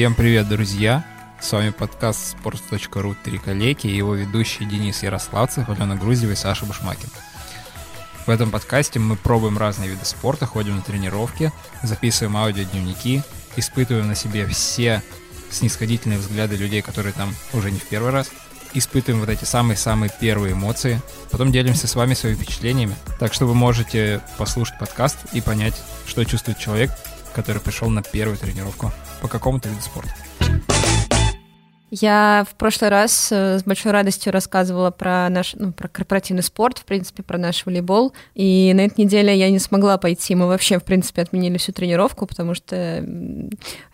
Всем привет, друзья! С вами подкаст sports.ru «Три коллеги» и его ведущие Денис Ярославцев, Алена Грузева и Саша Бушмакин. В этом подкасте мы пробуем разные виды спорта, ходим на тренировки, записываем аудиодневники, испытываем на себе все снисходительные взгляды людей, которые там уже не в первый раз, испытываем вот эти самые-самые первые эмоции, потом делимся с вами своими впечатлениями. Так что вы можете послушать подкаст и понять, что чувствует человек, который пришел на первую тренировку по какому-то виду спорта. Я в прошлый раз э, с большой радостью рассказывала про наш, ну, про корпоративный спорт, в принципе, про наш волейбол. И на этой неделе я не смогла пойти. Мы вообще, в принципе, отменили всю тренировку, потому что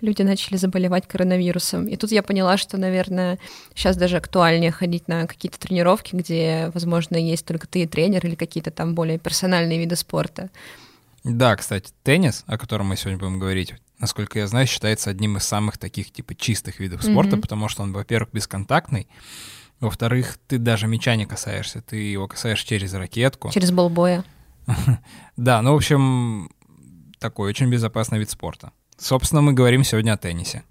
люди начали заболевать коронавирусом. И тут я поняла, что, наверное, сейчас даже актуальнее ходить на какие-то тренировки, где, возможно, есть только ты и тренер или какие-то там более персональные виды спорта. Да, кстати, теннис, о котором мы сегодня будем говорить, насколько я знаю, считается одним из самых таких типа чистых видов спорта, mm-hmm. потому что он, во-первых, бесконтактный, во-вторых, ты даже мяча не касаешься, ты его касаешь через ракетку. Через болбоя. Да, ну, в общем, такой очень безопасный вид спорта. Собственно, мы говорим сегодня о теннисе.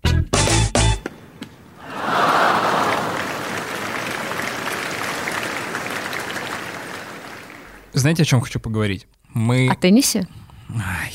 Знаете, о чем хочу поговорить? Мы... О теннисе? Ай.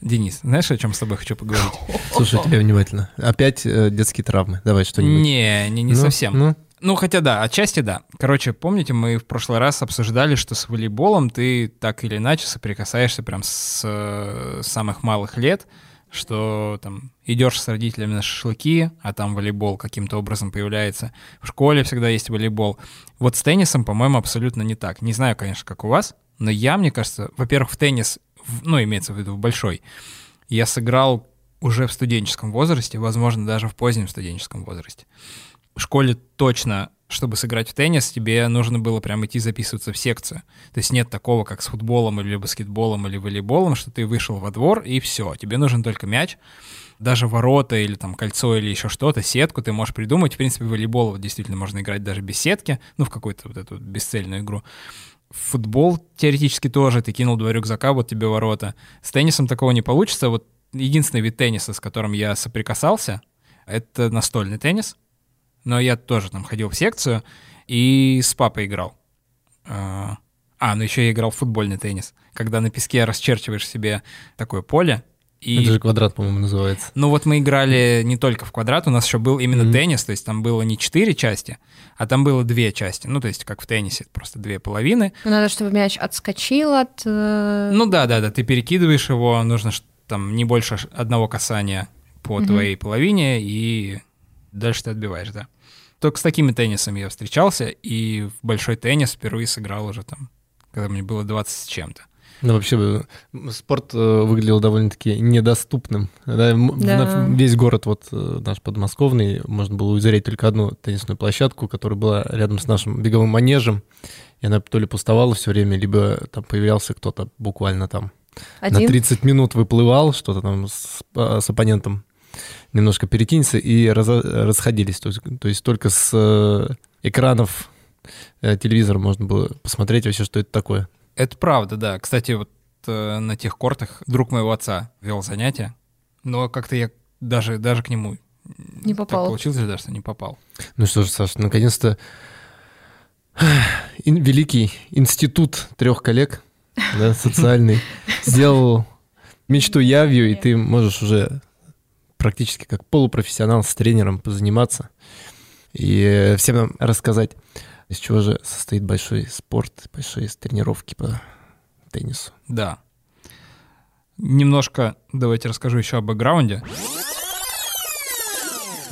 Денис, знаешь, о чем с тобой хочу поговорить? Слушай тебя внимательно. Опять э, детские травмы. Давай что-нибудь. Не, не, не ну, совсем. Ну? ну, хотя да, отчасти да. Короче, помните, мы в прошлый раз обсуждали, что с волейболом ты так или иначе соприкасаешься прям с, с самых малых лет, что там идешь с родителями на шашлыки, а там волейбол каким-то образом появляется. В школе всегда есть волейбол. Вот с теннисом, по-моему, абсолютно не так. Не знаю, конечно, как у вас, но я, мне кажется, во-первых, в теннис ну, имеется в виду в большой, я сыграл уже в студенческом возрасте, возможно, даже в позднем студенческом возрасте. В школе точно, чтобы сыграть в теннис, тебе нужно было прям идти записываться в секцию. То есть нет такого, как с футболом или баскетболом или волейболом, что ты вышел во двор и все, тебе нужен только мяч, даже ворота или там кольцо или еще что-то, сетку ты можешь придумать. В принципе, волейбол действительно можно играть даже без сетки, ну, в какую-то вот эту бесцельную игру футбол теоретически тоже, ты кинул два рюкзака, вот тебе ворота. С теннисом такого не получится. Вот единственный вид тенниса, с которым я соприкасался, это настольный теннис. Но я тоже там ходил в секцию и с папой играл. А, а ну еще я играл в футбольный теннис. Когда на песке расчерчиваешь себе такое поле, и... Это же квадрат, по-моему, называется. Ну вот мы играли не только в квадрат, у нас еще был именно mm-hmm. теннис, то есть там было не четыре части, а там было две части. Ну то есть как в теннисе, просто две половины. Ну, надо, чтобы мяч отскочил от... Э, ну да, да, да, ты перекидываешь его, нужно там не больше одного касания по mm-hmm. твоей половине, и дальше ты отбиваешь, да. Только с такими теннисами я встречался, и в большой теннис впервые сыграл уже там, когда мне было 20 с чем-то. Ну, вообще, спорт э, выглядел довольно-таки недоступным. Да, да. Весь город вот э, наш подмосковный, можно было узреть только одну теннисную площадку, которая была рядом с нашим беговым манежем. И она то ли пустовала все время, либо там появлялся кто-то буквально там Один? на 30 минут выплывал, что-то там с, а, с оппонентом немножко перекинется, и раз, расходились. То есть, то есть только с э, экранов телевизора можно было посмотреть вообще, что это такое. Это правда, да. Кстати, вот э, на тех кортах друг моего отца вел занятия, но как-то я даже, даже к нему не попал. Так получилось, да, что не попал. Ну что ж, Саша, наконец-то великий институт трех коллег, да, социальный, сделал мечту явью, и ты можешь уже практически как полупрофессионал с тренером позаниматься и всем нам рассказать из чего же состоит большой спорт, большие тренировки по теннису? Да. Немножко давайте расскажу еще о бэкграунде.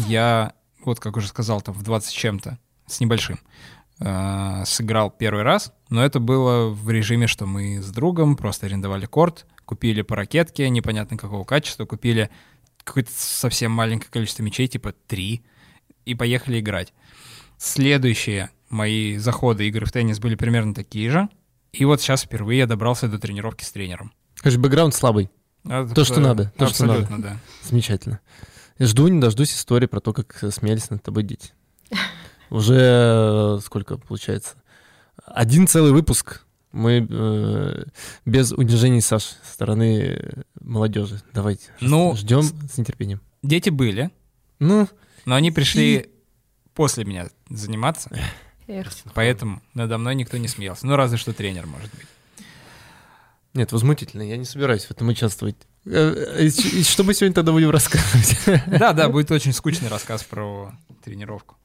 Я, вот как уже сказал, там в 20 с чем-то, с небольшим, э, сыграл первый раз, но это было в режиме, что мы с другом просто арендовали корт, купили по ракетке, непонятно какого качества, купили какое-то совсем маленькое количество мячей, типа три, и поехали играть. Следующее мои заходы игры в теннис были примерно такие же. И вот сейчас впервые я добрался до тренировки с тренером. Скажи, бэкграунд слабый. Это, то, что надо. То, абсолютно, что надо. да. Замечательно. Я жду, не дождусь истории про то, как смеялись над тобой дети. Уже э, сколько получается? Один целый выпуск Мы э, без унижений, Саш, со стороны молодежи. Давайте ну, ждем с нетерпением. Дети были. Ну. Но они пришли и... после меня заниматься. Эх. Поэтому надо мной никто не смеялся. Ну, разве что тренер, может быть. Нет, возмутительно. Я не собираюсь в этом участвовать. Э, э, и что мы сегодня тогда будем рассказывать? Да, да, будет очень скучный рассказ про тренировку.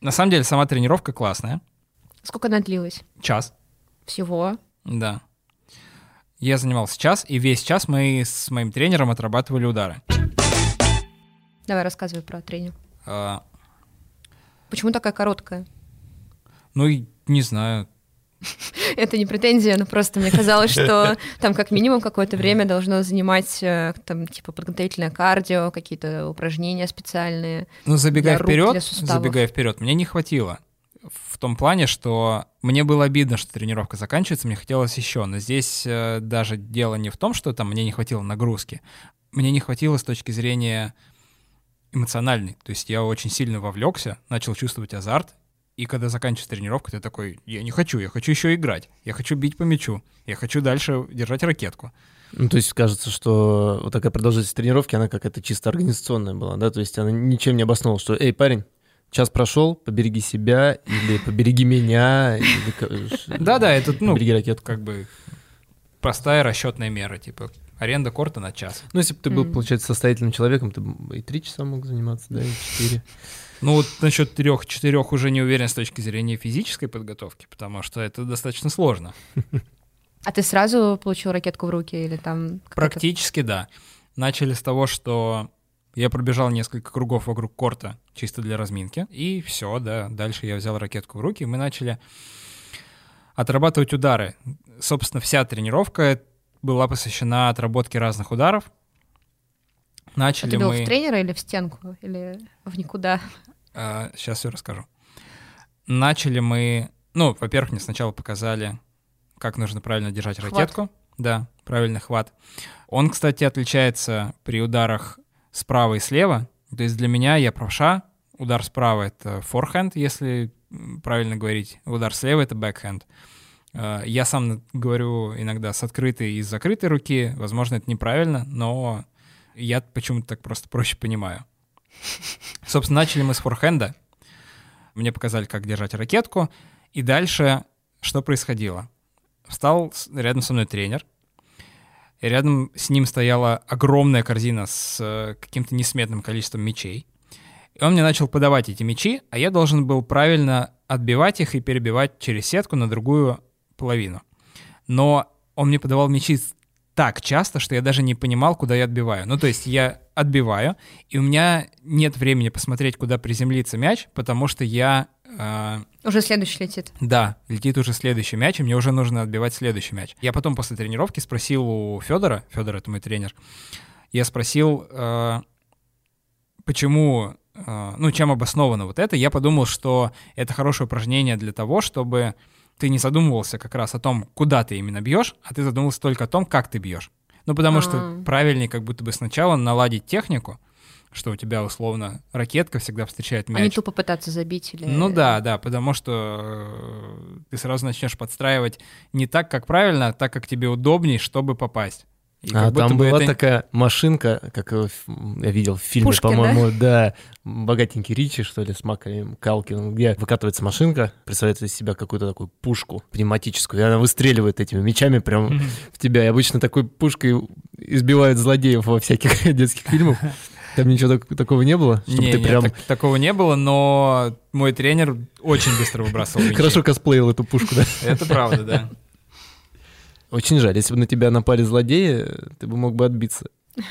На самом деле, сама тренировка классная. Сколько она длилась? Час. Всего? Да. Я занимался час, и весь час мы с моим тренером отрабатывали удары. Давай рассказывай про тренинг. А... Почему такая короткая? Ну, не знаю. Это не претензия, но просто мне казалось, что там как минимум какое-то время должно занимать э, там типа подготовительное кардио, какие-то упражнения специальные. Ну, забегая вперед, забегая вперед, мне не хватило. В том плане, что мне было обидно, что тренировка заканчивается, мне хотелось еще, но здесь э, даже дело не в том, что там мне не хватило нагрузки, мне не хватило с точки зрения эмоциональной, то есть я очень сильно вовлекся, начал чувствовать азарт, и когда заканчивается тренировка, ты такой, я не хочу, я хочу еще играть, я хочу бить по мячу, я хочу дальше держать ракетку. Ну, то есть кажется, что вот такая продолжительность тренировки, она какая-то чисто организационная была, да, то есть она ничем не обосновывала, что, эй, парень, час прошел, побереги себя, или побереги меня, Да-да, это, ну, побереги ракетку. как бы простая расчетная мера, типа аренда корта на час. Ну, если бы ты был, получается, состоятельным человеком, ты бы и три часа мог заниматься, да, и четыре. Ну вот насчет трех-четырех уже не уверен с точки зрения физической подготовки, потому что это достаточно сложно. А ты сразу получил ракетку в руки или там? Практически да. Начали с того, что я пробежал несколько кругов вокруг корта чисто для разминки, и все, да. Дальше я взял ракетку в руки, и мы начали отрабатывать удары. Собственно, вся тренировка была посвящена отработке разных ударов. Начали а ты бил мы... в тренера или в стенку, или в никуда? А, сейчас все расскажу. Начали мы... Ну, во-первых, мне сначала показали, как нужно правильно держать хват. ракетку. Да, правильный хват. Он, кстати, отличается при ударах справа и слева. То есть для меня я правша, удар справа — это форхенд, если правильно говорить, удар слева — это бэкхенд. А, я сам говорю иногда с открытой и с закрытой руки, возможно, это неправильно, но я почему-то так просто проще понимаю. Собственно, начали мы с форхенда. Мне показали, как держать ракетку. И дальше что происходило? Встал рядом со мной тренер. И рядом с ним стояла огромная корзина с э, каким-то несметным количеством мечей. И он мне начал подавать эти мечи, а я должен был правильно отбивать их и перебивать через сетку на другую половину. Но он мне подавал мечи так часто, что я даже не понимал, куда я отбиваю. Ну, то есть я отбиваю, и у меня нет времени посмотреть, куда приземлится мяч, потому что я... Э, уже следующий летит. Да, летит уже следующий мяч, и мне уже нужно отбивать следующий мяч. Я потом после тренировки спросил у Федора, Федор это мой тренер, я спросил, э, почему, э, ну, чем обосновано вот это. Я подумал, что это хорошее упражнение для того, чтобы ты не задумывался как раз о том, куда ты именно бьешь, а ты задумывался только о том, как ты бьешь. Ну, потому А-а-а. что а. правильнее как будто бы сначала наладить технику, что у тебя условно ракетка всегда встречает мяч. А не тупо пытаться забить или... Ну да, да, потому что э, ты сразу начнешь подстраивать не так, как правильно, а так, как тебе удобнее, чтобы попасть. И а там была это... такая машинка, как я видел в фильме, Пушкин, по-моему, да? да, богатенький Ричи, что ли, с Макарем Калкиным, где выкатывается машинка, представляет из себя какую-то такую пушку пневматическую, и она выстреливает этими мечами прям mm-hmm. в тебя. И обычно такой пушкой избивают злодеев во всяких детских фильмах. Там ничего так, такого не было? Чтобы не, ты прям... так, такого не было, но мой тренер очень быстро выбрасывал мячи. Хорошо косплеил эту пушку, да? Это правда, да. Очень жаль, если бы на тебя напали злодеи, ты бы мог бы отбиться.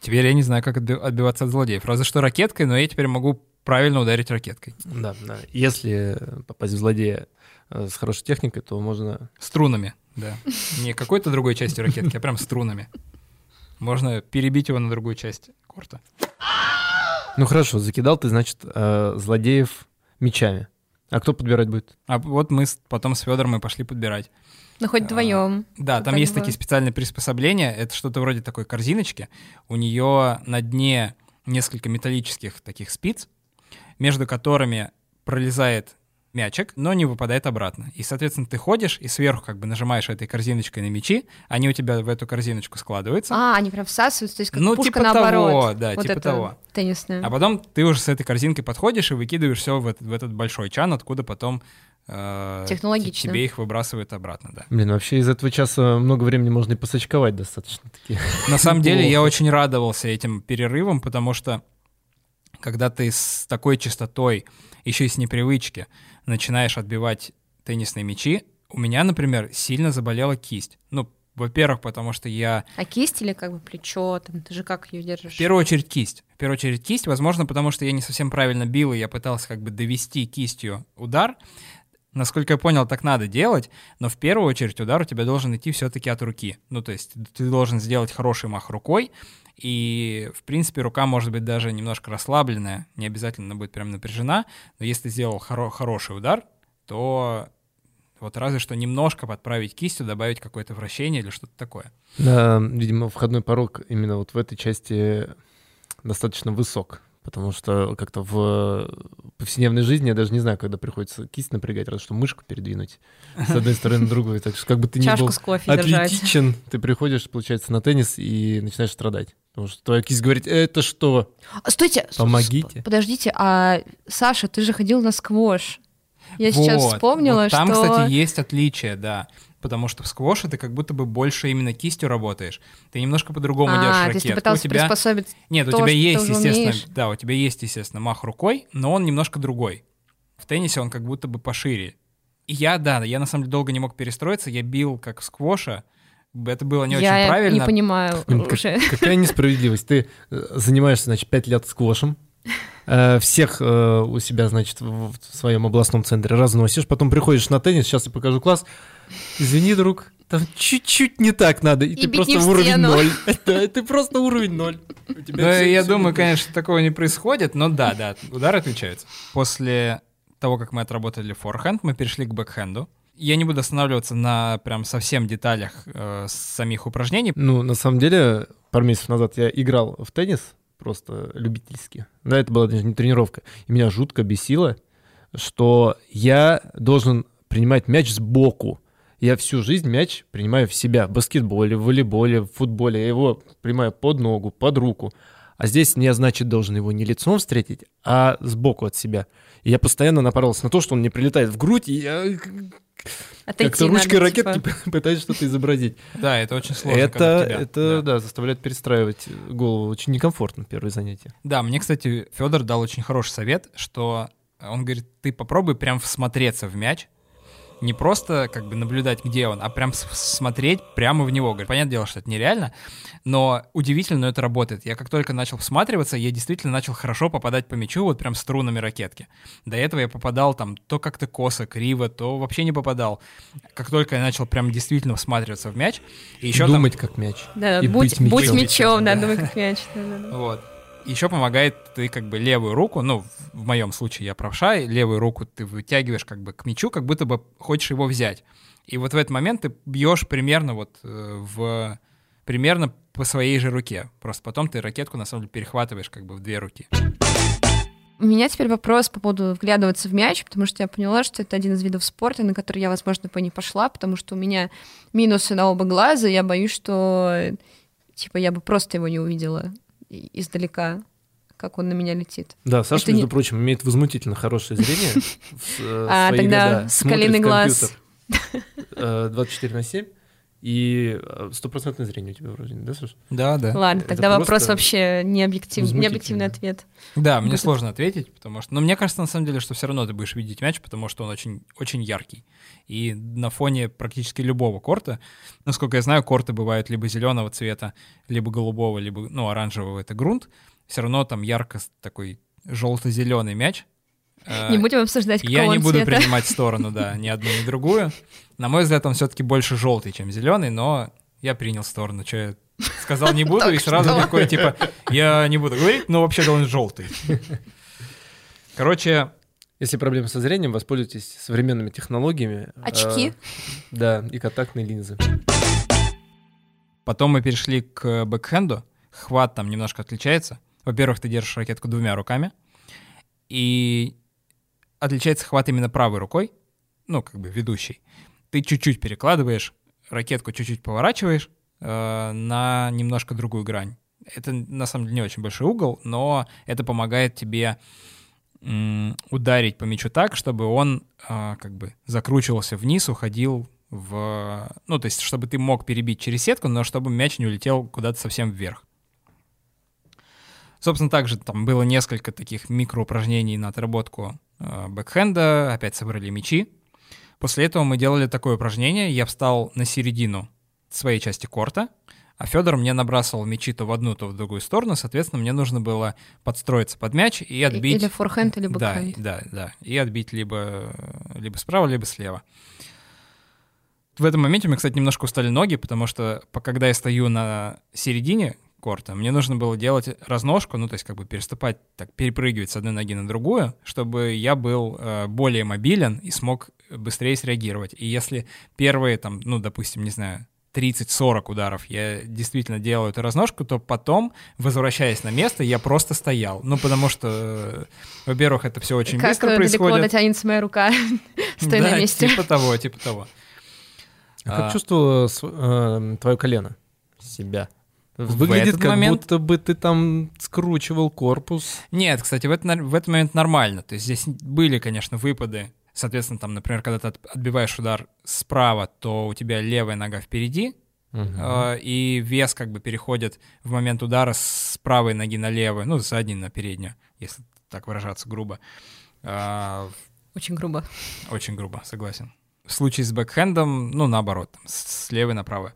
Теперь я не знаю, как отбиваться от злодеев. Разве что ракеткой, но я теперь могу правильно ударить ракеткой. Да, да. Если попасть в злодея э, с хорошей техникой, то можно... Струнами, да. Не какой-то другой частью ракетки, а прям струнами. Можно перебить его на другую часть корта. Ну хорошо, закидал ты, значит, э, злодеев мечами. А кто подбирать будет? А вот мы потом с Федором мы пошли подбирать. Ну, хоть вдвоем. А, да, там есть бы... такие специальные приспособления. Это что-то вроде такой корзиночки. У нее на дне несколько металлических таких спиц, между которыми пролезает мячик, но не выпадает обратно. И, соответственно, ты ходишь и сверху как бы нажимаешь этой корзиночкой на мячи, они у тебя в эту корзиночку складываются. А, они прям всасываются, то есть как ну, пушка типа наоборот. Того, да, вот типа того. Теннисная. А потом ты уже с этой корзинкой подходишь и выкидываешь все в этот, в этот большой чан, откуда потом Технологично. тебе их выбрасывают обратно, да. Блин, вообще из этого часа много времени можно и посочковать достаточно таки. На самом деле я очень радовался этим перерывам, потому что когда ты с такой частотой, еще и с непривычки, начинаешь отбивать теннисные мячи, у меня, например, сильно заболела кисть. Ну, во-первых, потому что я... А кисть или как бы плечо? Там, ты же как ее держишь? В первую очередь кисть. В первую очередь кисть, возможно, потому что я не совсем правильно бил, и я пытался как бы довести кистью удар. Насколько я понял, так надо делать, но в первую очередь удар у тебя должен идти все-таки от руки. Ну, то есть ты должен сделать хороший мах рукой, и, в принципе, рука может быть даже немножко расслабленная, не обязательно будет прям напряжена, но если сделал хоро- хороший удар, то вот разве что немножко подправить кистью, добавить какое-то вращение или что-то такое. Да, видимо, входной порог именно вот в этой части достаточно высок, потому что как-то в повседневной жизни я даже не знаю, когда приходится кисть напрягать, разве что мышку передвинуть с одной стороны на другую. Так что как бы ты не был атлетичен, ты приходишь, получается, на теннис и начинаешь страдать. Потому что твоя кисть говорит, это что? А, стойте! Помогите. Подождите, а Саша, ты же ходил на сквош. Я вот, сейчас вспомнила, вот там, что... Там, кстати, есть отличие, да. Потому что в сквоше ты как будто бы больше именно кистью работаешь. Ты немножко по-другому а, держишь ракетку. ты пытался у тебя... приспособить Нет, то, у тебя есть, естественно, умеешь. да, у тебя есть, естественно, мах рукой, но он немножко другой. В теннисе он как будто бы пошире. И я, да, я на самом деле долго не мог перестроиться, я бил как в сквоша, это было не я очень правильно. Я не понимаю уже. Какая несправедливость. Ты э, занимаешься, значит, пять лет сквошем, Э, всех э, у себя, значит, в своем областном центре разносишь, потом приходишь на теннис, сейчас я покажу класс. Извини, друг, там чуть-чуть не так надо, и, и ты просто в уровень ноль. Да, ты просто уровень ноль. Да, я думаю, конечно, такого не происходит, но да, да, удары отличаются. После того, как мы отработали форхенд, мы перешли к бэкхенду. Я не буду останавливаться на прям совсем деталях э, самих упражнений. Ну, на самом деле, пару месяцев назад я играл в теннис, просто любительски. Да, это была даже не тренировка. И меня жутко бесило, что я должен принимать мяч сбоку. Я всю жизнь мяч принимаю в себя. В баскетболе, в волейболе, в футболе. Я его принимаю под ногу, под руку. А здесь я, значит, должен его не лицом встретить, а сбоку от себя. И я постоянно напоролся на то, что он мне прилетает в грудь, и я как-то ручкой ракетки типа. пытаюсь что-то изобразить. Да, это очень сложно. Это, это да. да, заставляет перестраивать голову. Очень некомфортно первое занятие. Да, мне, кстати, Федор дал очень хороший совет, что он говорит, ты попробуй прям всмотреться в мяч, не просто как бы наблюдать, где он, а прям смотреть прямо в него. Говорит, понятное дело, что это нереально, но удивительно, но это работает. Я как только начал всматриваться, я действительно начал хорошо попадать по мячу, вот прям струнами ракетки. До этого я попадал там то как-то косо, криво, то вообще не попадал. Как только я начал прям действительно всматриваться в мяч, и еще Думать там... как мяч. Да, и будь, быть будь мячом, да, думай как мяч. Вот. Еще помогает ты как бы левую руку, ну, в моем случае я правша, левую руку ты вытягиваешь как бы к мячу, как будто бы хочешь его взять. И вот в этот момент ты бьешь примерно вот э, в примерно по своей же руке. Просто потом ты ракетку на самом деле перехватываешь как бы в две руки. У меня теперь вопрос по поводу вглядываться в мяч, потому что я поняла, что это один из видов спорта, на который я, возможно, по не пошла, потому что у меня минусы на оба глаза, я боюсь, что типа я бы просто его не увидела издалека, как он на меня летит. Да, Саша, Это между не... прочим, имеет возмутительно хорошее зрение. Э, а, тогда скалиный глаз. 24 э, на 7. И э, стопроцентное зрение у тебя вроде, да, Саша? Да, да. Ладно, Это тогда вопрос вообще не, объектив... не объективный ответ. Да, мне Будет... сложно ответить, потому что... Но мне кажется, на самом деле, что все равно ты будешь видеть мяч, потому что он очень, очень яркий. И на фоне практически любого корта, насколько я знаю, корты бывают либо зеленого цвета, либо голубого, либо, ну, оранжевого — это грунт. Все равно там ярко такой желто-зеленый мяч, не э, будем обсуждать, Я не буду цвета. принимать сторону, да, ни одну, ни другую. На мой взгляд, он все-таки больше желтый, чем зеленый, но я принял сторону. Что я сказал не буду, и сразу такой, типа, я не буду говорить, но вообще он желтый. Короче... Если проблемы со зрением, воспользуйтесь современными технологиями. Очки. Э, да, и контактные линзы. Потом мы перешли к бэкхенду. Хват там немножко отличается. Во-первых, ты держишь ракетку двумя руками. И отличается хват именно правой рукой, ну, как бы ведущий. Ты чуть-чуть перекладываешь, ракетку чуть-чуть поворачиваешь э, на немножко другую грань. Это на самом деле не очень большой угол, но это помогает тебе ударить по мячу так, чтобы он э, как бы закручивался вниз, уходил в... Ну, то есть, чтобы ты мог перебить через сетку, но чтобы мяч не улетел куда-то совсем вверх. Собственно, также там было несколько таких микроупражнений на отработку э, бэкхенда, опять собрали мячи. После этого мы делали такое упражнение, я встал на середину своей части корта, а Федор мне набрасывал мячи то в одну, то в другую сторону, соответственно, мне нужно было подстроиться под мяч и отбить... Или форхенд, или бэкхенд. Да, да, да, и отбить либо, либо справа, либо слева. В этом моменте у меня, кстати, немножко устали ноги, потому что когда я стою на середине корта, мне нужно было делать разножку, ну, то есть как бы переступать, так, перепрыгивать с одной ноги на другую, чтобы я был э, более мобилен и смог быстрее среагировать. И если первые, там, ну, допустим, не знаю, 30-40 ударов я действительно делаю эту разножку, то потом, возвращаясь на место, я просто стоял. Ну, потому что, во-первых, это все очень как быстро происходит. Как далеко дотянется моя рука, стой да, на месте. типа того, типа того. А, как а, чувствовало э, твое колено? Себя? Выглядит как момент... будто бы ты там скручивал корпус. Нет, кстати, в, этот в этот момент нормально. То есть здесь были, конечно, выпады Соответственно, там, например, когда ты отбиваешь удар справа, то у тебя левая нога впереди, э, и вес как бы переходит в момент удара с правой ноги на левую, ну, с задней на переднюю, если так выражаться грубо. Э, очень грубо. Очень грубо, согласен. В случае с бэкхендом, ну, наоборот, там, с левой на правой.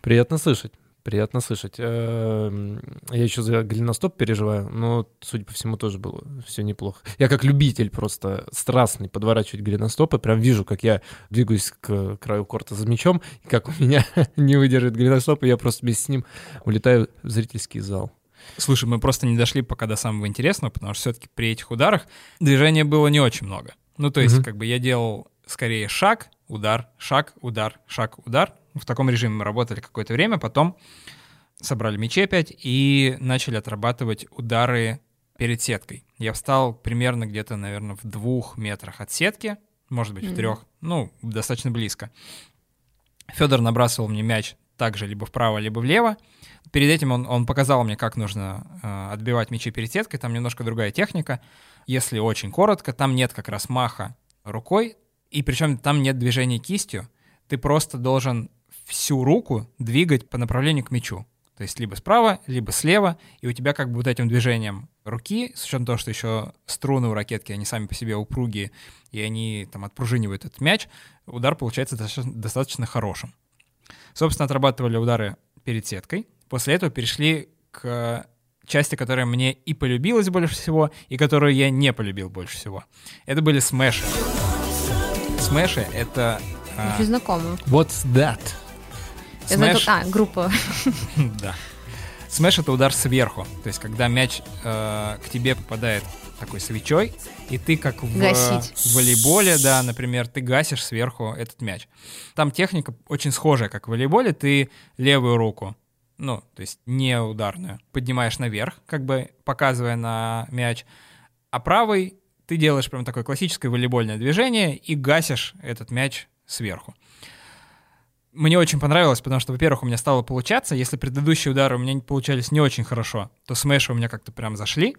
Приятно слышать. Приятно слышать. Эм, я еще за голеностоп переживаю, но, судя по всему, тоже было все неплохо. Я как любитель просто страстный подворачивать голеностопы, прям вижу, как я двигаюсь к краю корта за мячом, и как у меня не выдержит голеностоп, и я просто вместе с ним улетаю в зрительский зал. Слушай, мы просто не дошли пока до самого интересного, потому что все-таки при этих ударах движения было не очень много. Ну, то есть, mm-hmm. как бы я делал скорее шаг, удар, шаг, удар, шаг, удар, в таком режиме мы работали какое-то время, потом собрали мячи опять и начали отрабатывать удары перед сеткой. Я встал примерно где-то, наверное, в двух метрах от сетки, может быть, mm-hmm. в трех, ну, достаточно близко. Федор набрасывал мне мяч также либо вправо, либо влево. Перед этим он, он показал мне, как нужно э, отбивать мячи перед сеткой. Там немножко другая техника. Если очень коротко, там нет как раз маха рукой, и причем там нет движения кистью. Ты просто должен всю руку двигать по направлению к мячу. То есть либо справа, либо слева, и у тебя как бы вот этим движением руки, с учетом того, что еще струны у ракетки, они сами по себе упругие, и они там отпружинивают этот мяч, удар получается достаточно, хорошим. Собственно, отрабатывали удары перед сеткой. После этого перешли к части, которая мне и полюбилась больше всего, и которую я не полюбил больше всего. Это были смеши. Смеши — это... А... знакомо. What's that? Я знаю, а, группа. Да. Смеш — это удар сверху. То есть, когда мяч э, к тебе попадает такой свечой, и ты как в, в волейболе, да, например, ты гасишь сверху этот мяч. Там техника очень схожая, как в волейболе. Ты левую руку, ну, то есть не ударную, поднимаешь наверх, как бы показывая на мяч, а правый ты делаешь прям такое классическое волейбольное движение и гасишь этот мяч сверху мне очень понравилось, потому что, во-первых, у меня стало получаться. Если предыдущие удары у меня получались не очень хорошо, то смеши у меня как-то прям зашли.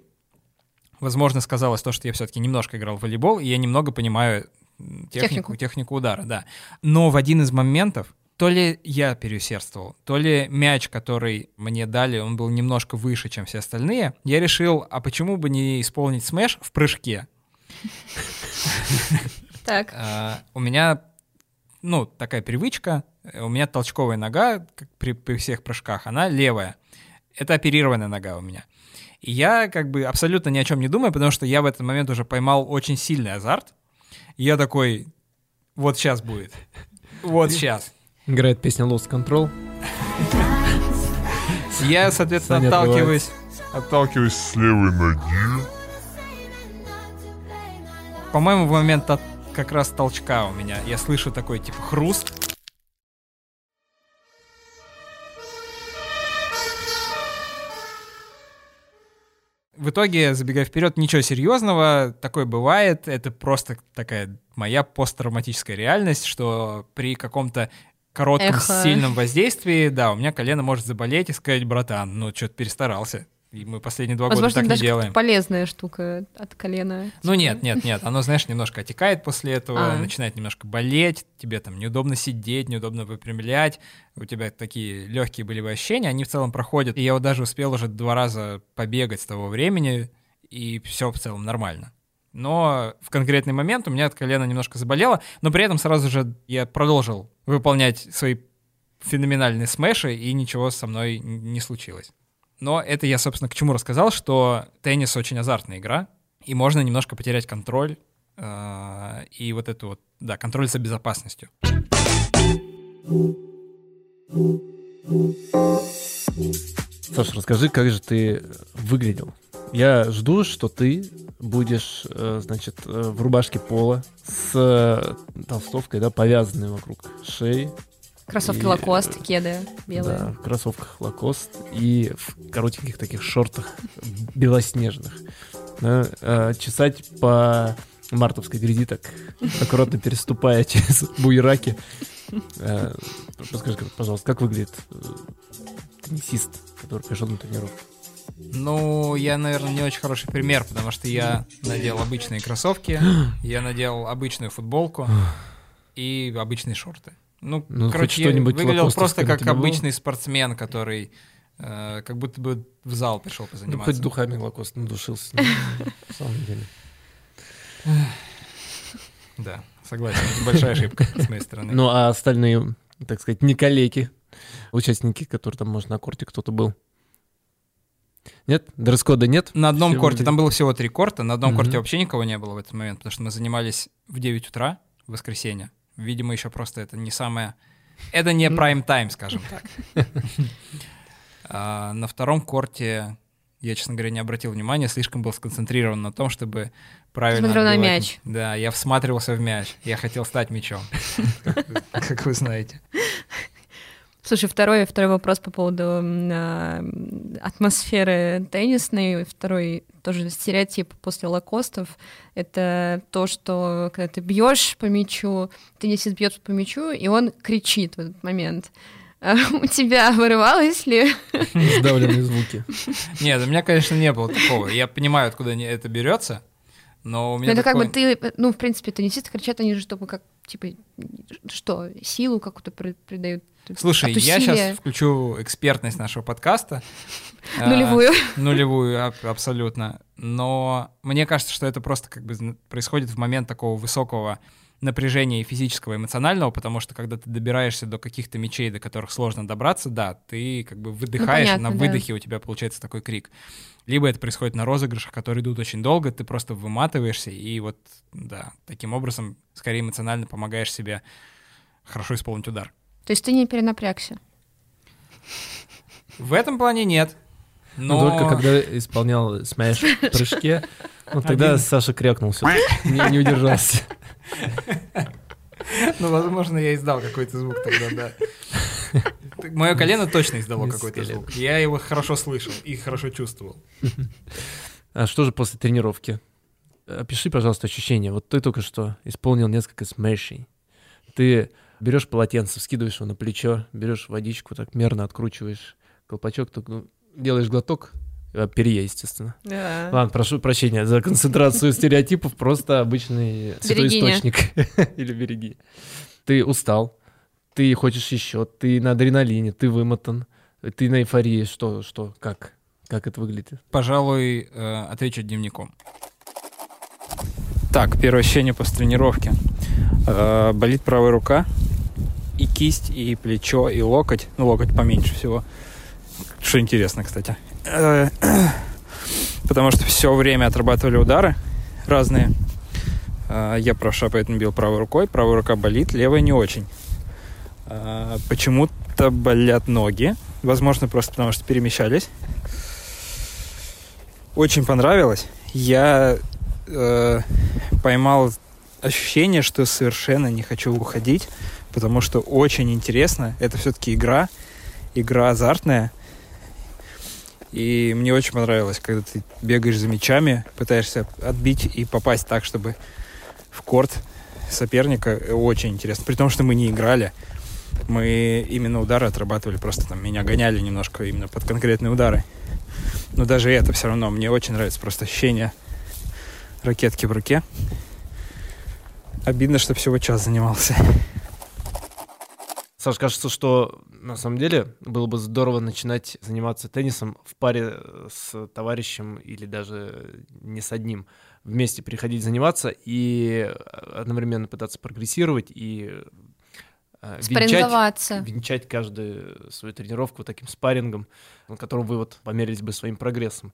Возможно, сказалось то, что я все-таки немножко играл в волейбол, и я немного понимаю технику, технику. технику удара, да. Но в один из моментов то ли я переусердствовал, то ли мяч, который мне дали, он был немножко выше, чем все остальные, я решил, а почему бы не исполнить смеш в прыжке? Так. А, у меня, ну, такая привычка у меня толчковая нога, как при, при всех прыжках, она левая. Это оперированная нога у меня. И я как бы абсолютно ни о чем не думаю, потому что я в этот момент уже поймал очень сильный азарт. И я такой, вот сейчас будет. Вот сейчас. Играет песня Lost Control. Я, соответственно, Саня отталкиваюсь. Отталкиваюсь с левой ноги. По-моему, в момент от, как раз толчка у меня я слышу такой типа хруст. В итоге, забегая вперед, ничего серьезного, такое бывает. Это просто такая моя посттравматическая реальность, что при каком-то коротком Эхо. сильном воздействии, да, у меня колено может заболеть и сказать, братан, ну что-то перестарался. И мы последние два Возможно, года так не делаем. полезная штука от колена. Ну нет, нет, нет. Оно, знаешь, немножко отекает после этого, а. начинает немножко болеть, тебе там неудобно сидеть, неудобно выпрямлять. У тебя такие легкие болевые ощущения, они в целом проходят. И я вот даже успел уже два раза побегать с того времени, и все в целом нормально. Но в конкретный момент у меня от колена немножко заболело, но при этом сразу же я продолжил выполнять свои феноменальные смеши, и ничего со мной не случилось. Но это я, собственно, к чему рассказал, что теннис очень азартная игра, и можно немножко потерять контроль э, и вот эту вот, да, контроль за безопасностью. Саша, расскажи, как же ты выглядел? Я жду, что ты будешь, э, значит, э, в рубашке пола с толстовкой, да, повязанной вокруг шеи, Кроссовки и, Лакост, кеды белые. Да, в кроссовках Лакост и в коротеньких таких шортах белоснежных. Да, э, чесать по мартовской грязи так, аккуратно переступая через буераки. Э, подскажи, пожалуйста, как выглядит э, теннисист, который пришел на тренировку? Ну, я, наверное, не очень хороший пример, потому что я надел обычные кроссовки, я надел обычную футболку и обычные шорты. Ну, ну короче, я выглядел просто как обычный спортсмен, который э, как будто бы в зал пришел позаниматься. Ну, хоть духами Лакост надушился, на самом деле. Да, согласен, это большая ошибка с моей стороны. Ну, а остальные, так сказать, не коллеги, участники, которые там, может, на корте кто-то был? Нет? Дресс-кода нет? На одном Все корте, там было всего три корта, на одном корте вообще никого не было в этот момент, потому что мы занимались в 9 утра в воскресенье. Видимо, еще просто это не самое... Это не prime time, скажем так. А, на втором корте я, честно говоря, не обратил внимания, слишком был сконцентрирован на том, чтобы правильно... Смотрел на мяч. Да, я всматривался в мяч. Я хотел стать мячом, как вы знаете. Слушай, второй, второй вопрос по поводу э, атмосферы теннисной. Второй тоже стереотип после лакостов. Это то, что когда ты бьешь по мячу, теннисист бьет по мячу, и он кричит в этот момент. А у тебя вырывалось ли? Сдавленные звуки. Нет, у меня, конечно, не было такого. Я понимаю, откуда это берется, но у меня Это такой... как бы ты, ну, в принципе, теннисисты кричат, они же чтобы как, типа, что, силу какую-то придают Слушай, я сейчас включу экспертность нашего подкаста. Нулевую. А, нулевую, абсолютно. Но мне кажется, что это просто как бы происходит в момент такого высокого напряжения и физического, и эмоционального, потому что когда ты добираешься до каких-то мечей, до которых сложно добраться, да, ты как бы выдыхаешь, ну, понятно, на выдохе да. у тебя получается такой крик. Либо это происходит на розыгрышах, которые идут очень долго, ты просто выматываешься, и вот, да, таким образом скорее эмоционально помогаешь себе хорошо исполнить удар. То есть ты не перенапрягся? В этом плане нет. Но... но только когда исполнял смеш в прыжке, ну тогда Один. Саша крякнул все не, не удержался. Ну, возможно, я издал какой-то звук тогда, да. Мое колено точно издало какой-то звук. Я его хорошо слышал и хорошо чувствовал. А что же после тренировки? Опиши, пожалуйста, ощущения. Вот ты только что исполнил несколько смешей. Ты берешь полотенце, скидываешь его на плечо, берешь водичку, так мерно откручиваешь колпачок, так, ну, делаешь глоток, перье, естественно. Да. Ладно, прошу прощения за концентрацию стереотипов, просто обычный святой источник. Или береги. Ты устал, ты хочешь еще, ты на адреналине, ты вымотан, ты на эйфории. Что, что, как? Как это выглядит? Пожалуй, э, отвечу дневником. Так, первое ощущение после тренировки. Э, болит правая рука, и кисть, и плечо, и локоть. Ну, локоть поменьше всего. Что интересно, кстати. Э, потому что все время отрабатывали удары разные. Э, я правша, поэтому бил правой рукой. Правая рука болит, левая не очень. Э, почему-то болят ноги. Возможно, просто потому что перемещались. Очень понравилось. Я э, поймал ощущение, что совершенно не хочу уходить потому что очень интересно. Это все-таки игра, игра азартная. И мне очень понравилось, когда ты бегаешь за мячами, пытаешься отбить и попасть так, чтобы в корт соперника. Очень интересно. При том, что мы не играли. Мы именно удары отрабатывали, просто там меня гоняли немножко именно под конкретные удары. Но даже это все равно мне очень нравится просто ощущение ракетки в руке. Обидно, что всего час занимался. Саш, кажется, что на самом деле было бы здорово начинать заниматься теннисом в паре с товарищем или даже не с одним. Вместе приходить заниматься и одновременно пытаться прогрессировать и э, венчать, венчать каждую свою тренировку таким спаррингом, на котором вы вот померились бы своим прогрессом.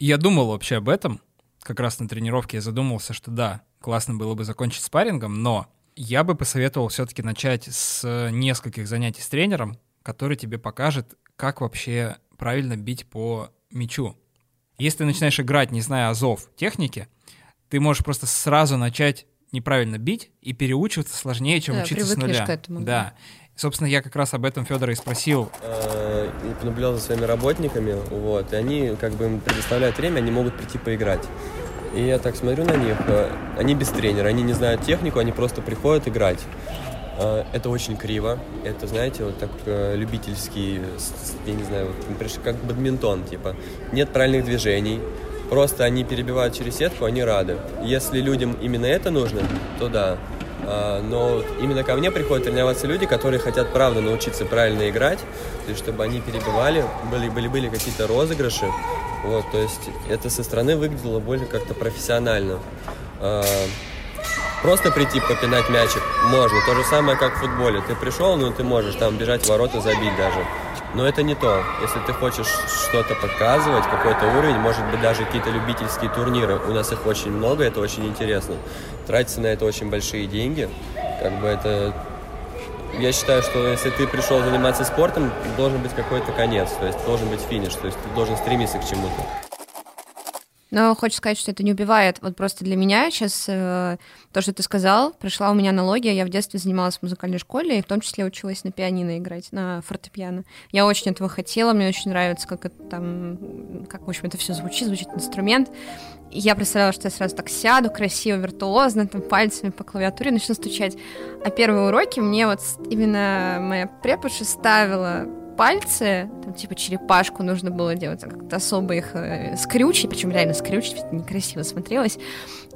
Я думал вообще об этом, как раз на тренировке я задумался, что да, классно было бы закончить спаррингом, но я бы посоветовал все-таки начать с нескольких занятий с тренером, который тебе покажет, как вообще правильно бить по мячу. Если ты начинаешь играть, не зная азов техники, ты можешь просто сразу начать неправильно бить и переучиваться сложнее, чем да, учиться с нуля. К этому, да. да. Собственно, я как раз об этом Федора и спросил. Э, наблюдал за своими работниками, вот, и они, как бы им предоставляют время, они могут прийти поиграть. И я так смотрю на них, э, они без тренера, они не знают технику, они просто приходят играть. Э, это очень криво, это, знаете, вот так э, любительский, я не знаю, вот, как бадминтон, типа. Нет правильных движений, просто они перебивают через сетку, они рады. Если людям именно это нужно, то да. Но именно ко мне приходят тренироваться люди, которые хотят правда научиться правильно играть, то есть чтобы они перебивали, были, были, были какие-то розыгрыши, вот, то есть это со стороны выглядело более как-то профессионально. А, просто прийти попинать мячик можно. То же самое, как в футболе. Ты пришел, ну ты можешь там бежать в ворота, забить даже. Но это не то. Если ты хочешь что-то показывать, какой-то уровень, может быть, даже какие-то любительские турниры. У нас их очень много, это очень интересно. Тратятся на это очень большие деньги. Как бы это я считаю, что если ты пришел заниматься спортом, должен быть какой-то конец, то есть должен быть финиш, то есть ты должен стремиться к чему-то. Но хочешь сказать, что это не убивает. Вот просто для меня сейчас э, то, что ты сказал, пришла у меня аналогия. Я в детстве занималась в музыкальной школе, и в том числе училась на пианино играть, на фортепиано. Я очень этого хотела, мне очень нравится, как это там, как, в общем, это все звучит, звучит инструмент. И я представляла, что я сразу так сяду, красиво, виртуозно, там пальцами по клавиатуре начну стучать. А первые уроки мне вот именно моя преподша ставила пальцы, там типа черепашку нужно было делать, как-то особо их э, скрючить, причем реально скрючить, это некрасиво смотрелось,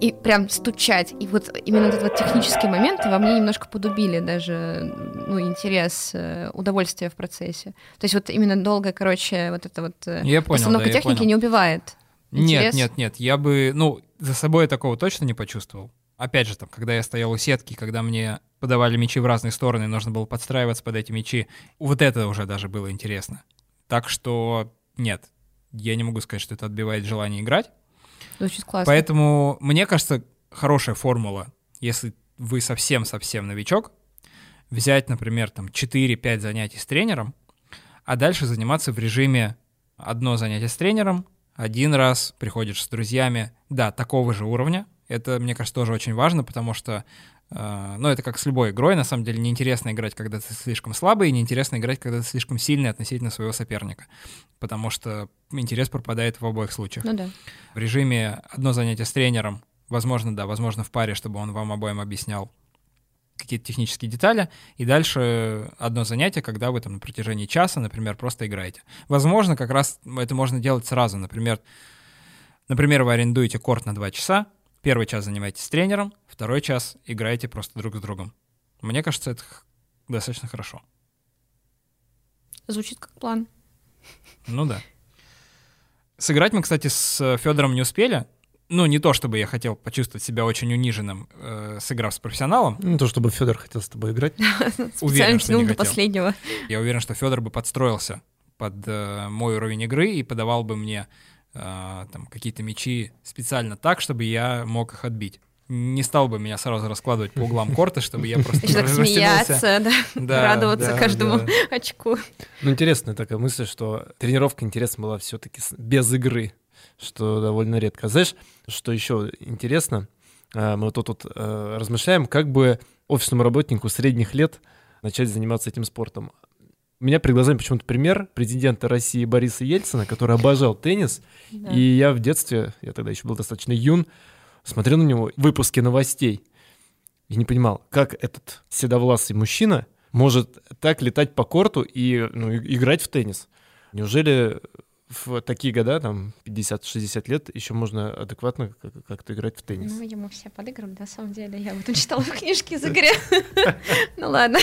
и прям стучать. И вот именно этот вот технический момент во мне немножко подубили даже, ну, интерес, э, удовольствие в процессе. То есть вот именно долго, короче, вот это вот э, я понял, постановка да, техники не убивает. Интерес. Нет, нет, нет, я бы, ну, за собой я такого точно не почувствовал. Опять же, там, когда я стоял у сетки, когда мне подавали мячи в разные стороны, нужно было подстраиваться под эти мячи. Вот это уже даже было интересно. Так что нет, я не могу сказать, что это отбивает желание играть. Звучит классно. Поэтому, мне кажется, хорошая формула, если вы совсем-совсем новичок, взять, например, там 4-5 занятий с тренером, а дальше заниматься в режиме одно занятие с тренером, один раз приходишь с друзьями, да, такого же уровня. Это, мне кажется, тоже очень важно, потому что а, ну, это как с любой игрой, на самом деле неинтересно играть, когда ты слишком слабый, и неинтересно играть, когда ты слишком сильный относительно своего соперника, потому что интерес пропадает в обоих случаях. Ну да. В режиме одно занятие с тренером, возможно, да, возможно, в паре, чтобы он вам обоим объяснял какие-то технические детали, и дальше одно занятие, когда вы там на протяжении часа, например, просто играете. Возможно, как раз это можно делать сразу, например, например, вы арендуете корт на два часа, Первый час занимаетесь с тренером, второй час играете просто друг с другом. Мне кажется, это достаточно хорошо. Звучит как план. Ну да. Сыграть мы, кстати, с Федором не успели. Ну, не то, чтобы я хотел почувствовать себя очень униженным, э, сыграв с профессионалом. Не то, чтобы Федор хотел с тобой играть. Уверен, что не до последнего. Я уверен, что Федор бы подстроился под э, мой уровень игры и подавал бы мне там какие-то мячи специально так, чтобы я мог их отбить. Не стал бы меня сразу раскладывать по углам корта, чтобы я просто так смеяться, да, да радоваться да, каждому да. очку. Ну, интересная такая мысль, что тренировка интересна была все-таки без игры, что довольно редко. Знаешь, что еще интересно? А, мы вот тут вот размышляем, как бы офисному работнику средних лет начать заниматься этим спортом. У меня перед глазами почему-то пример президента России Бориса Ельцина, который обожал теннис. Да. И я в детстве, я тогда еще был достаточно юн, смотрел на него выпуски новостей и не понимал, как этот седовласый мужчина может так летать по корту и ну, играть в теннис. Неужели в такие года, там, 50-60 лет, еще можно адекватно как-то играть в теннис. Ну, ему все подыгрывают, на самом деле. Я вот читала в книжке из игры. Ну ладно.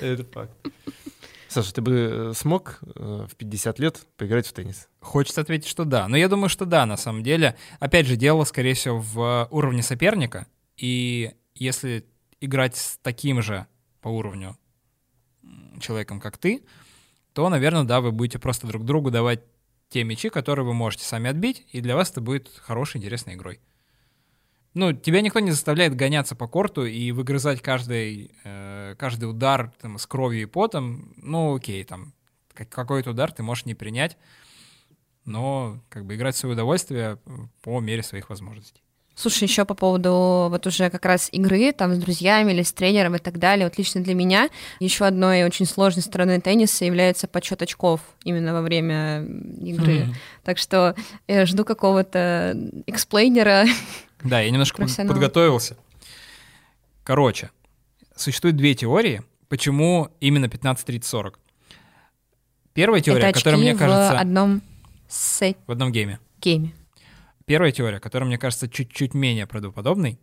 Это факт. Саша, ты бы э, смог э, в 50 лет поиграть в теннис? Хочется ответить, что да. Но я думаю, что да, на самом деле. Опять же, дело, скорее всего, в уровне соперника. И если играть с таким же по уровню человеком, как ты, то, наверное, да, вы будете просто друг другу давать те мячи, которые вы можете сами отбить, и для вас это будет хорошей, интересной игрой. Ну, тебя никто не заставляет гоняться по корту и выгрызать каждый, э, каждый удар там, с кровью и потом. Ну, окей, там, какой-то удар ты можешь не принять, но как бы играть в свое удовольствие по мере своих возможностей. Слушай, еще по поводу вот уже как раз игры там с друзьями или с тренером и так далее. Вот лично для меня еще одной очень сложной стороной тенниса является подсчет очков именно во время игры. Mm-hmm. Так что я жду какого-то эксплейнера. Да, я немножко подготовился. Короче, существует две теории, почему именно 15-30-40. Первая теория, Это которая мне кажется... в одном сет... В одном гейме. Гейме. Первая теория, которая мне кажется чуть-чуть менее правдоподобной,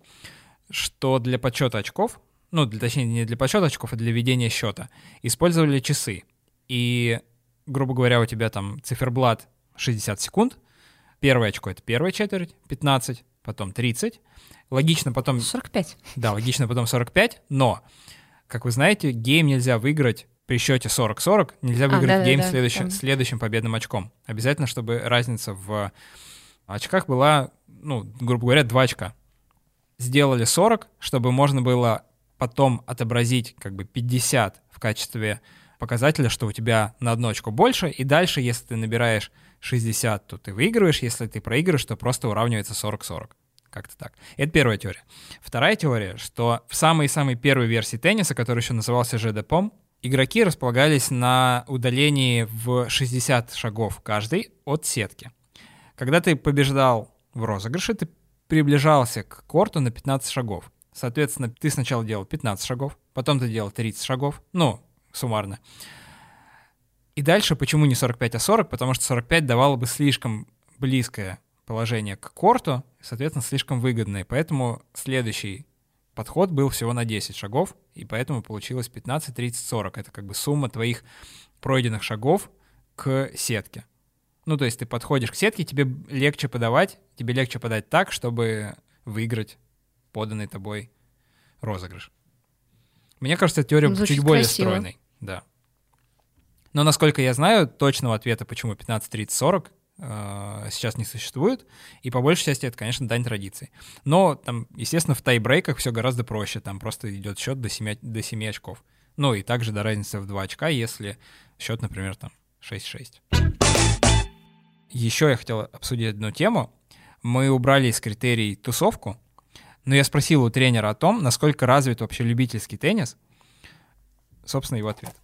что для подсчета очков, ну, для, точнее, не для подсчета очков, а для ведения счета, использовали часы. И, грубо говоря, у тебя там циферблат 60 секунд, первое очко — это первая четверть, 15, потом 30, логично потом... 45. Да, логично потом 45, но, как вы знаете, гейм нельзя выиграть при счете 40-40, нельзя а, выиграть а, да, гейм да, следующим, да. следующим победным очком. Обязательно, чтобы разница в очках была, ну, грубо говоря, 2 очка. Сделали 40, чтобы можно было потом отобразить как бы 50 в качестве показателя, что у тебя на одно очко больше, и дальше, если ты набираешь 60, то ты выигрываешь, если ты проигрываешь, то просто уравнивается 40-40. Как-то так. Это первая теория. Вторая теория, что в самой-самой первой версии тенниса, который еще назывался ЖДПОМ, игроки располагались на удалении в 60 шагов каждый от сетки. Когда ты побеждал в розыгрыше, ты приближался к корту на 15 шагов. Соответственно, ты сначала делал 15 шагов, потом ты делал 30 шагов, ну, суммарно. И дальше почему не 45, а 40? Потому что 45 давало бы слишком близкое положение к корту, соответственно, слишком выгодное. Поэтому следующий подход был всего на 10 шагов, и поэтому получилось 15, 30, 40. Это как бы сумма твоих пройденных шагов к сетке. Ну, то есть ты подходишь к сетке, тебе легче подавать, тебе легче подать так, чтобы выиграть поданный тобой розыгрыш. Мне кажется, теория ну, чуть более красиво. стройной. Да. Но, насколько я знаю, точного ответа, почему 15, 30, 40 э, сейчас не существует. И по большей части это, конечно, дань традиции. Но там, естественно, в тайбрейках все гораздо проще. Там просто идет счет до 7, до 7 очков. Ну и также до разницы в 2 очка, если счет, например, там 6-6. Еще я хотел обсудить одну тему. Мы убрали из критерий тусовку, но я спросил у тренера о том, насколько развит вообще любительский теннис. Собственно, его ответ.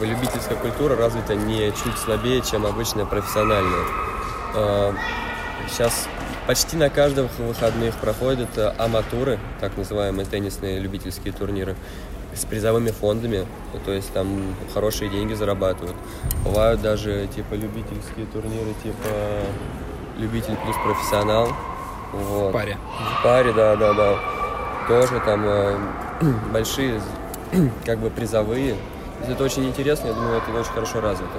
Любительская культура развита не чуть слабее, чем обычная профессиональная. Сейчас а, почти на каждых выходных проходят аматуры, так называемые теннисные любительские турниры с призовыми фондами, то есть там хорошие деньги зарабатывают. Бывают даже типа любительские турниры, типа любитель плюс профессионал. Вот. В паре. В паре, да, да, да. Тоже там э, большие, как бы призовые. Это очень интересно, я думаю, это очень хорошо развито.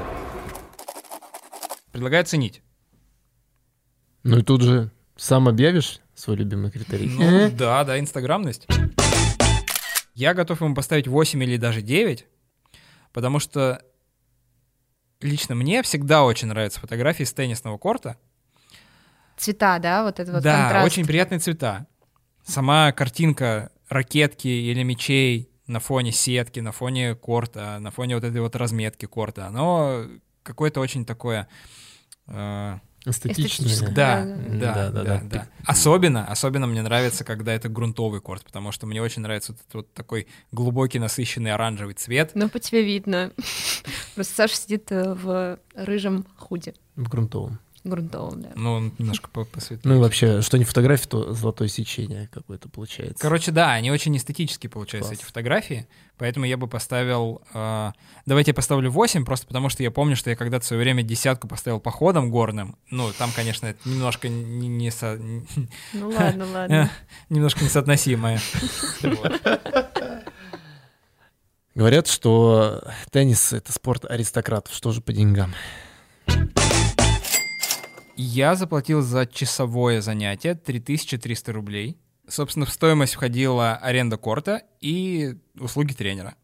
Предлагаю ценить. Ну и тут же сам объявишь свой любимый критерий. Ну, да, да, инстаграмность. Я готов ему поставить 8 или даже 9, потому что лично мне всегда очень нравятся фотографии с теннисного корта. Цвета, да, вот это вот Да, контраст. очень приятные цвета. Сама картинка ракетки или мечей на фоне сетки, на фоне корта, на фоне вот этой вот разметки корта, оно какое-то очень такое э, Эстетичные. Да, да, да, да, да. Особенно, особенно мне нравится, когда это грунтовый корт, потому что мне очень нравится вот, этот вот такой глубокий, насыщенный оранжевый цвет. Ну, по тебе видно. Просто Саша сидит э, в рыжем худе. В грунтовом грунтовым, да. Ну, он немножко посветлее. Ну, вообще, что не фотография, то золотое сечение какое-то получается. Короче, да, они очень эстетически получаются, Класс. эти фотографии, поэтому я бы поставил... Э, давайте я поставлю 8, просто потому что я помню, что я когда-то в свое время десятку поставил походом горным. Ну, там, конечно, это немножко не... не со... Ну, ладно, ладно. Немножко несоотносимое. Говорят, что теннис — это спорт аристократов. Что же по деньгам? Я заплатил за часовое занятие 3300 рублей. Собственно, в стоимость входила аренда корта и услуги тренера.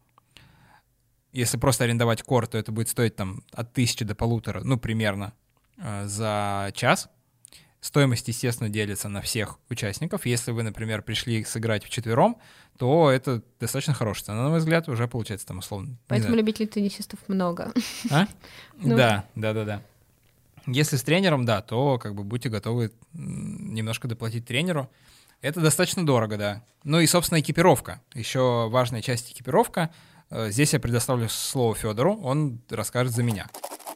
Если просто арендовать корт, то это будет стоить там от 1000 до полутора, ну, примерно, э, за час. Стоимость, естественно, делится на всех участников. Если вы, например, пришли сыграть в четвером, то это достаточно хорошая цена, на мой взгляд, уже получается там условно. Поэтому любителей теннисистов много. А? Ну, да, да, да, да. Если с тренером, да, то как бы будьте готовы немножко доплатить тренеру. Это достаточно дорого, да. Ну и, собственно, экипировка. Еще важная часть экипировка. Э, здесь я предоставлю слово Федору, он расскажет за меня.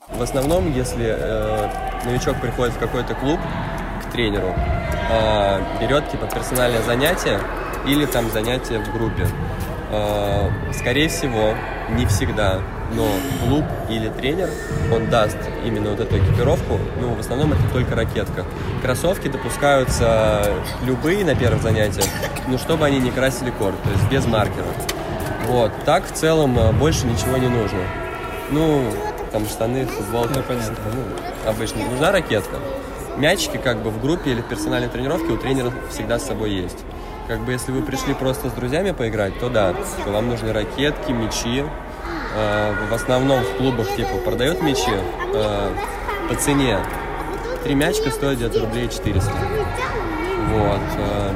В основном, если э, новичок приходит в какой-то клуб к тренеру, э, берет типа персональное занятие или там занятие в группе. Э, скорее всего, не всегда но клуб или тренер, он даст именно вот эту экипировку, ну, в основном это только ракетка. Кроссовки допускаются любые на первых занятиях, но чтобы они не красили корт, то есть без маркера. Вот, так в целом э, больше ничего не нужно. Ну, там штаны, футболка. Ну, понятно. Ну, обычно. Нужна ракетка. Мячики как бы в группе или в персональной тренировке у тренера всегда с собой есть. Как бы если вы пришли просто с друзьями поиграть, то да, то вам нужны ракетки, мячи, Э, в основном в клубах типа продают мячи э, по цене. Три мячика стоят где-то рублей 400. Вот. Э,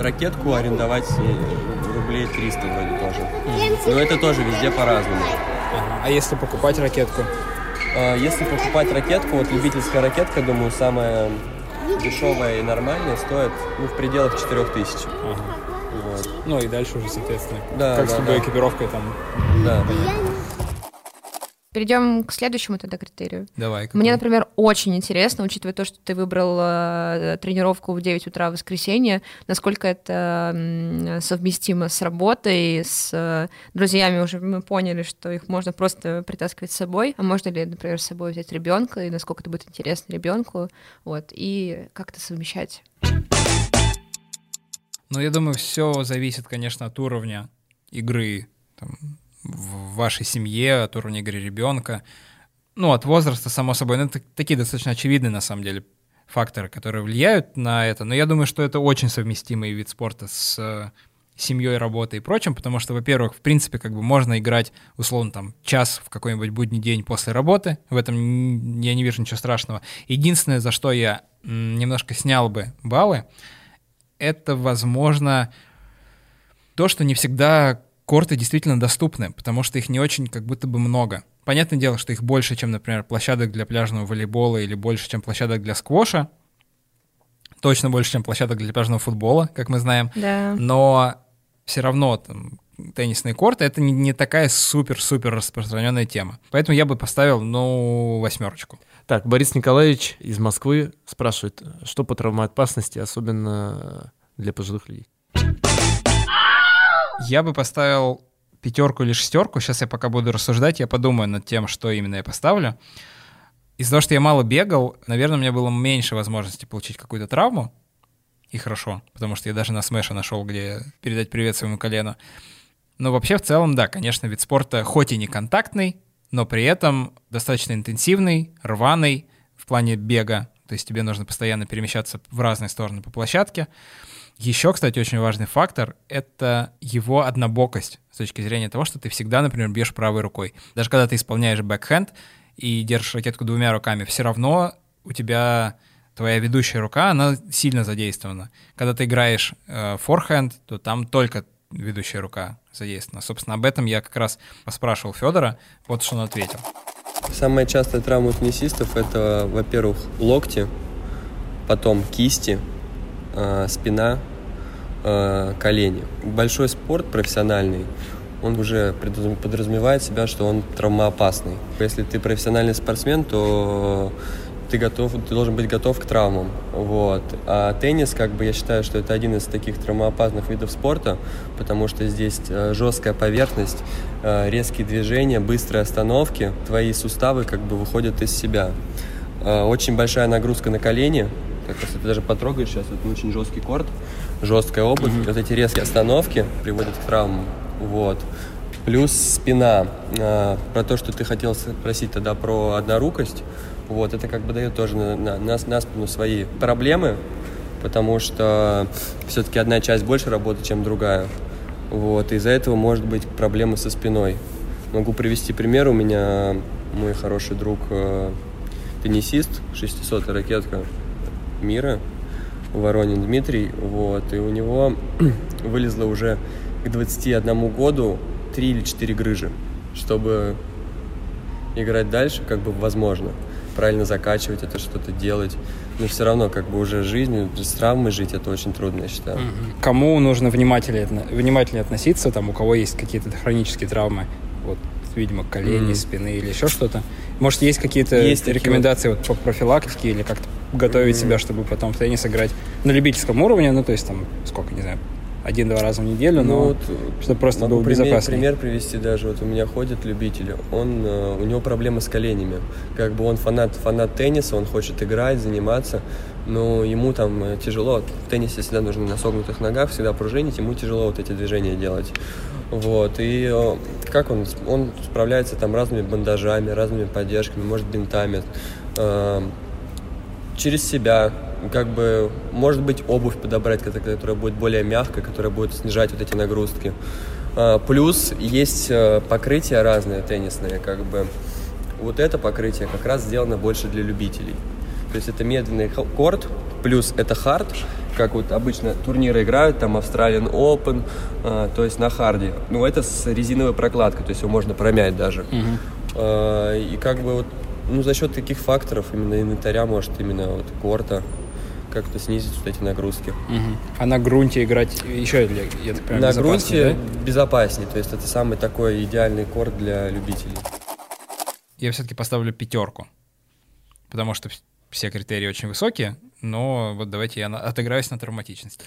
ракетку арендовать рублей 300 вроде тоже. Но это тоже везде по-разному. Ага. А если покупать ракетку? Если покупать ракетку, вот любительская ракетка, думаю, самая дешевая и нормальная, стоит ну, в пределах 4000. Ага. Ну и дальше уже, соответственно, да, как да, с любой да. экипировкой там. Да. Перейдем к следующему тогда критерию. Давай. Какой? Мне, например, очень интересно, учитывая то, что ты выбрал э, тренировку в 9 утра в воскресенье, насколько это э, совместимо с работой, с э, друзьями уже мы поняли, что их можно просто притаскивать с собой, а можно ли, например, с собой взять ребенка, и насколько это будет интересно ребенку, вот, и как-то совмещать. Ну, я думаю, все зависит, конечно, от уровня игры там, в вашей семье, от уровня игры ребенка. Ну, от возраста, само собой. Ну, это такие достаточно очевидные, на самом деле, факторы, которые влияют на это. Но я думаю, что это очень совместимый вид спорта с э, семьей, работой и прочим, потому что, во-первых, в принципе, как бы можно играть, условно, там, час в какой-нибудь будний день после работы, в этом я не вижу ничего страшного. Единственное, за что я немножко снял бы баллы, это, возможно, то, что не всегда корты действительно доступны, потому что их не очень как будто бы много. Понятное дело, что их больше, чем, например, площадок для пляжного волейбола или больше, чем площадок для сквоша. Точно больше, чем площадок для пляжного футбола, как мы знаем. Да. Но все равно там, теннисные корты это не, не такая супер-супер распространенная тема. Поэтому я бы поставил, ну, восьмерочку. Так, Борис Николаевич из Москвы спрашивает, что по травмоопасности, особенно для пожилых людей? Я бы поставил пятерку или шестерку. Сейчас я пока буду рассуждать, я подумаю над тем, что именно я поставлю. Из-за того, что я мало бегал, наверное, у меня было меньше возможности получить какую-то травму. И хорошо, потому что я даже на смеше нашел, где передать привет своему колену. Но вообще, в целом, да, конечно, вид спорта хоть и не контактный, но при этом достаточно интенсивный, рваный в плане бега, то есть тебе нужно постоянно перемещаться в разные стороны по площадке. Еще, кстати, очень важный фактор — это его однобокость с точки зрения того, что ты всегда, например, бьешь правой рукой. Даже когда ты исполняешь бэкхенд и держишь ракетку двумя руками, все равно у тебя твоя ведущая рука, она сильно задействована. Когда ты играешь э, форхенд, то там только ведущая рука задействована. Собственно, об этом я как раз поспрашивал Федора, вот что он ответил. Самая частая травма у теннисистов – это, во-первых, локти, потом кисти, э, спина, э, колени. Большой спорт профессиональный, он уже подразумевает себя, что он травмоопасный. Если ты профессиональный спортсмен, то ты готов, ты должен быть готов к травмам. Вот. А теннис, как бы, я считаю, что это один из таких травмоопасных видов спорта, потому что здесь э, жесткая поверхность, э, резкие движения, быстрые остановки, твои суставы как бы выходят из себя. Э, очень большая нагрузка на колени, как если ты даже потрогаешь сейчас, это очень жесткий корт, жесткая обувь, mm-hmm. вот эти резкие остановки приводят к травмам. Вот. Плюс спина. Про то, что ты хотел спросить тогда про однорукость. Вот, это как бы дает тоже на, на, на, на спину свои проблемы, потому что все-таки одна часть больше работает, чем другая. Вот, из-за этого может быть проблемы со спиной. Могу привести пример. У меня мой хороший друг э, теннисист, 600 ракетка мира, Воронин Дмитрий, вот, и у него вылезло уже к 21 году 3 или 4 грыжи, чтобы играть дальше, как бы возможно правильно закачивать это, что-то делать. Но все равно, как бы уже жизнью, с травмой жить, это очень трудно, я считаю. Кому нужно внимательнее, внимательнее относиться, там, у кого есть какие-то хронические травмы, вот, видимо, колени, mm-hmm. спины или еще что-то. Может, есть какие-то есть рекомендации вот. вот по профилактике или как-то готовить mm-hmm. себя, чтобы потом в теннис играть на любительском уровне, ну, то есть там, сколько, не знаю, один-два раза в неделю, но ну, вот, чтобы просто могу было безопаснее. пример привести даже. Вот у меня ходит любитель, он, э, у него проблемы с коленями. Как бы он фанат, фанат тенниса, он хочет играть, заниматься, но ему там э, тяжело. В теннисе всегда нужно на согнутых ногах, всегда пружинить, ему тяжело вот эти движения делать. Вот, и э, как он, он справляется там разными бандажами, разными поддержками, может бинтами, через себя, как бы, может быть, обувь подобрать, которая будет более мягкая, которая будет снижать вот эти нагрузки. А, плюс есть э, покрытия разные теннисные, как бы. Вот это покрытие как раз сделано больше для любителей. То есть это медленный корт, плюс это хард, как вот обычно турниры играют, там Australian Open, э, то есть на харде. Ну, это с резиновой прокладкой, то есть его можно промять даже. Э, и как бы вот ну, за счет таких факторов, именно инвентаря, может, именно вот корта, как-то снизить вот эти нагрузки. Угу. А на грунте играть еще, я так понимаю, На грунте да? безопаснее, то есть это самый такой идеальный корт для любителей. Я все-таки поставлю пятерку, потому что все критерии очень высокие, но вот давайте я отыграюсь на травматичность.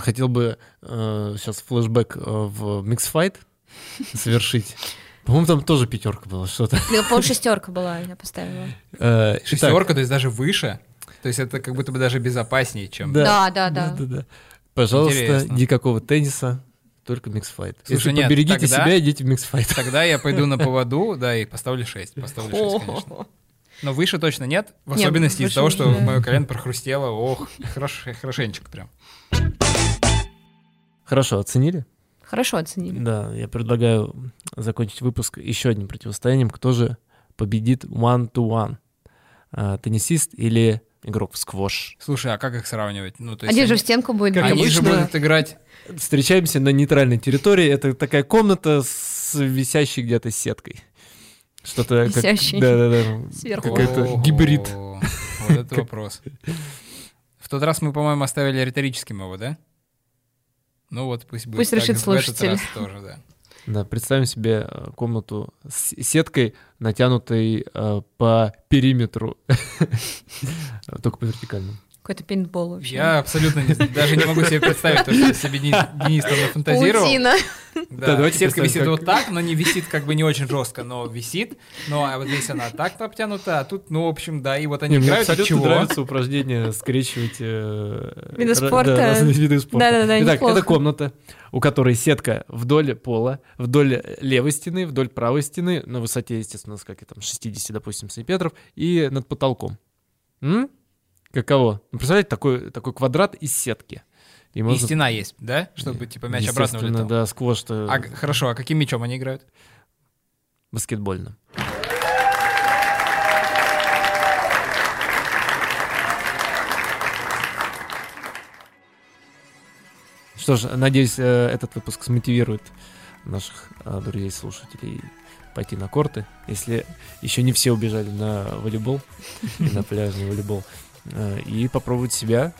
Хотел бы э, сейчас флешбэк э, в миксфайт совершить. По-моему, там тоже пятерка была что-то. Ну, пол шестерка была, я поставила. Э, шестерка, то есть даже выше? То есть это как будто бы даже безопаснее, чем... Да, да, да. да, да. Пожалуйста, Интересно. никакого тенниса, только миксфайт. Слушай, Если нет, поберегите тогда, себя, идите в миксфайт. Тогда я пойду на поводу, да, и поставлю 6. Поставлю 6, конечно. Но выше точно нет, в особенности из-за того, что мое колено прохрустело. Ох, хорош, хорошенечко прям. Хорошо, оценили? Хорошо оценили. Да, я предлагаю закончить выпуск еще одним противостоянием. Кто же победит one-to-one? А, теннисист или игрок в сквош. Слушай, а как их сравнивать? Ну, то есть Один же в стенку будет. Как они же будут играть. Встречаемся на нейтральной территории. Это такая комната с висящей где-то сеткой. Что-то Висящий. как... Да-да-да. Сверху. Какой-то гибрид. Вот это вопрос. В тот раз мы, по-моему, оставили риторическим его, да? Ну вот пусть будет Пусть решит слушатель. тоже, да. Да, представим себе э, комнату с сеткой, натянутой э, по периметру, только по вертикальному. Какой-то пейнтбол вообще. Я абсолютно не, даже не могу себе представить, то, что себе Денис, Денис там нафантазировал. Паутина. Да, да давайте сетка висит как... вот так, но не висит как бы не очень жестко, но висит. Ну, а вот здесь она так обтянута, а тут, ну, в общем, да, и вот они не, играют мне чего? нравится упражнение скрещивать э, виды спорта. Да, виды спорта. Да-да-да, Итак, неплохо. это комната, у которой сетка вдоль пола, вдоль левой стены, вдоль правой стены, на высоте, естественно, как там, 60, допустим, сантиметров, и над потолком. М? Каково? Ну, представляете, такой, такой квадрат из сетки. И, можно... и стена есть, да? Чтобы типа мяч обратно улетал. да, сквозь что... А, хорошо, а каким мячом они играют? Баскетбольным. Что ж, надеюсь, э, этот выпуск смотивирует наших а, друзей-слушателей пойти на корты, если еще не все убежали на волейбол и на пляжный волейбол, а, и попробовать себя,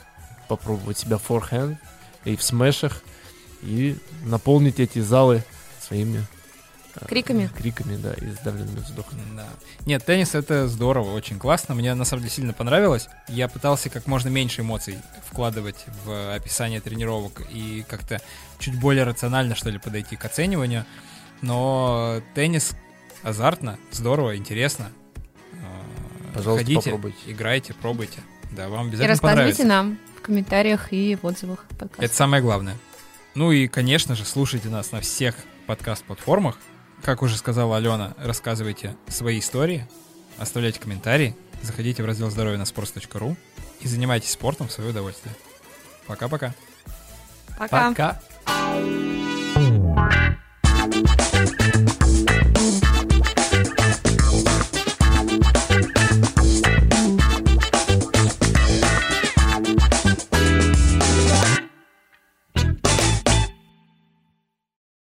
попробовать себя в форхенд и в смешах, и наполнить эти залы своими Криками? Криками, да, и сдавленными вздохами. Да. Нет, теннис это здорово, очень классно. Мне на самом деле сильно понравилось. Я пытался как можно меньше эмоций вкладывать в описание тренировок и как-то чуть более рационально, что ли, подойти к оцениванию. Но теннис азартно, здорово, интересно. А, Пожалуйста, Ходите, попробуйте. играйте, пробуйте. Да, вам обязательно И рассказывайте понравится. нам в комментариях и в отзывах подкаста. Это самое главное. Ну и, конечно же, слушайте нас на всех подкаст-платформах. Как уже сказала Алена, рассказывайте свои истории, оставляйте комментарии, заходите в раздел здоровья на sports.ru и занимайтесь спортом в свое удовольствие. Пока-пока. Пока. Пока.